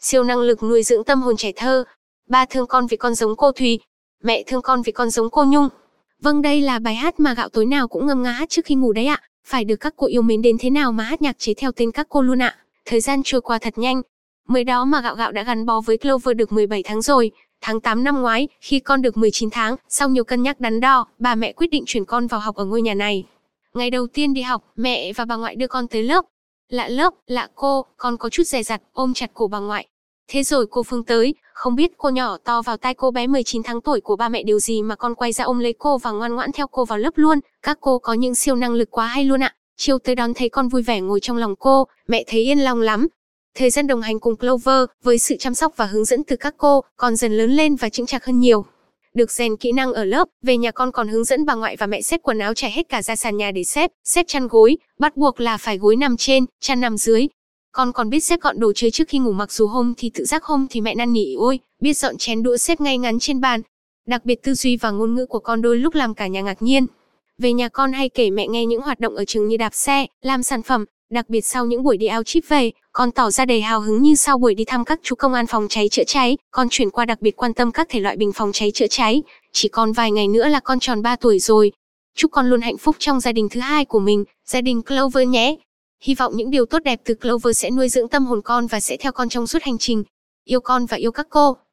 siêu năng lực nuôi dưỡng tâm hồn trẻ thơ. Ba thương con vì con giống cô Thùy, mẹ thương con vì con giống cô Nhung. Vâng đây là bài hát mà gạo tối nào cũng ngâm nga hát trước khi ngủ đấy ạ. Phải được các cô yêu mến đến thế nào mà hát nhạc chế theo tên các cô luôn ạ. Thời gian trôi qua thật nhanh. Mới đó mà gạo gạo đã gắn bó với Clover được 17 tháng rồi. Tháng 8 năm ngoái, khi con được 19 tháng, sau nhiều cân nhắc đắn đo, bà mẹ quyết định chuyển con vào học ở ngôi nhà này. Ngày đầu tiên đi học, mẹ và bà ngoại đưa con tới lớp. Lạ lớp, lạ cô, con có chút dè dặt, ôm chặt cổ bà ngoại. Thế rồi cô Phương tới, không biết cô nhỏ to vào tay cô bé 19 tháng tuổi của ba mẹ điều gì mà con quay ra ôm lấy cô và ngoan ngoãn theo cô vào lớp luôn. Các cô có những siêu năng lực quá hay luôn ạ. Chiều tới đón thấy con vui vẻ ngồi trong lòng cô, mẹ thấy yên lòng lắm. Thời gian đồng hành cùng Clover, với sự chăm sóc và hướng dẫn từ các cô, con dần lớn lên và chững chạc hơn nhiều. Được rèn kỹ năng ở lớp, về nhà con còn hướng dẫn bà ngoại và mẹ xếp quần áo trải hết cả ra sàn nhà để xếp, xếp chăn gối, bắt buộc là phải gối nằm trên, chăn nằm dưới. Con còn biết xếp gọn đồ chơi trước khi ngủ mặc dù hôm thì tự giác hôm thì mẹ năn nỉ ôi, biết dọn chén đũa xếp ngay ngắn trên bàn. Đặc biệt tư duy và ngôn ngữ của con đôi lúc làm cả nhà ngạc nhiên. Về nhà con hay kể mẹ nghe những hoạt động ở trường như đạp xe, làm sản phẩm, Đặc biệt sau những buổi đi ao chip về, con tỏ ra đầy hào hứng như sau buổi đi thăm các chú công an phòng cháy chữa cháy, con chuyển qua đặc biệt quan tâm các thể loại bình phòng cháy chữa cháy. Chỉ còn vài ngày nữa là con tròn 3 tuổi rồi. Chúc con luôn hạnh phúc trong gia đình thứ hai của mình, gia đình Clover nhé. Hy vọng những điều tốt đẹp từ Clover sẽ nuôi dưỡng tâm hồn con và sẽ theo con trong suốt hành trình. Yêu con và yêu các cô.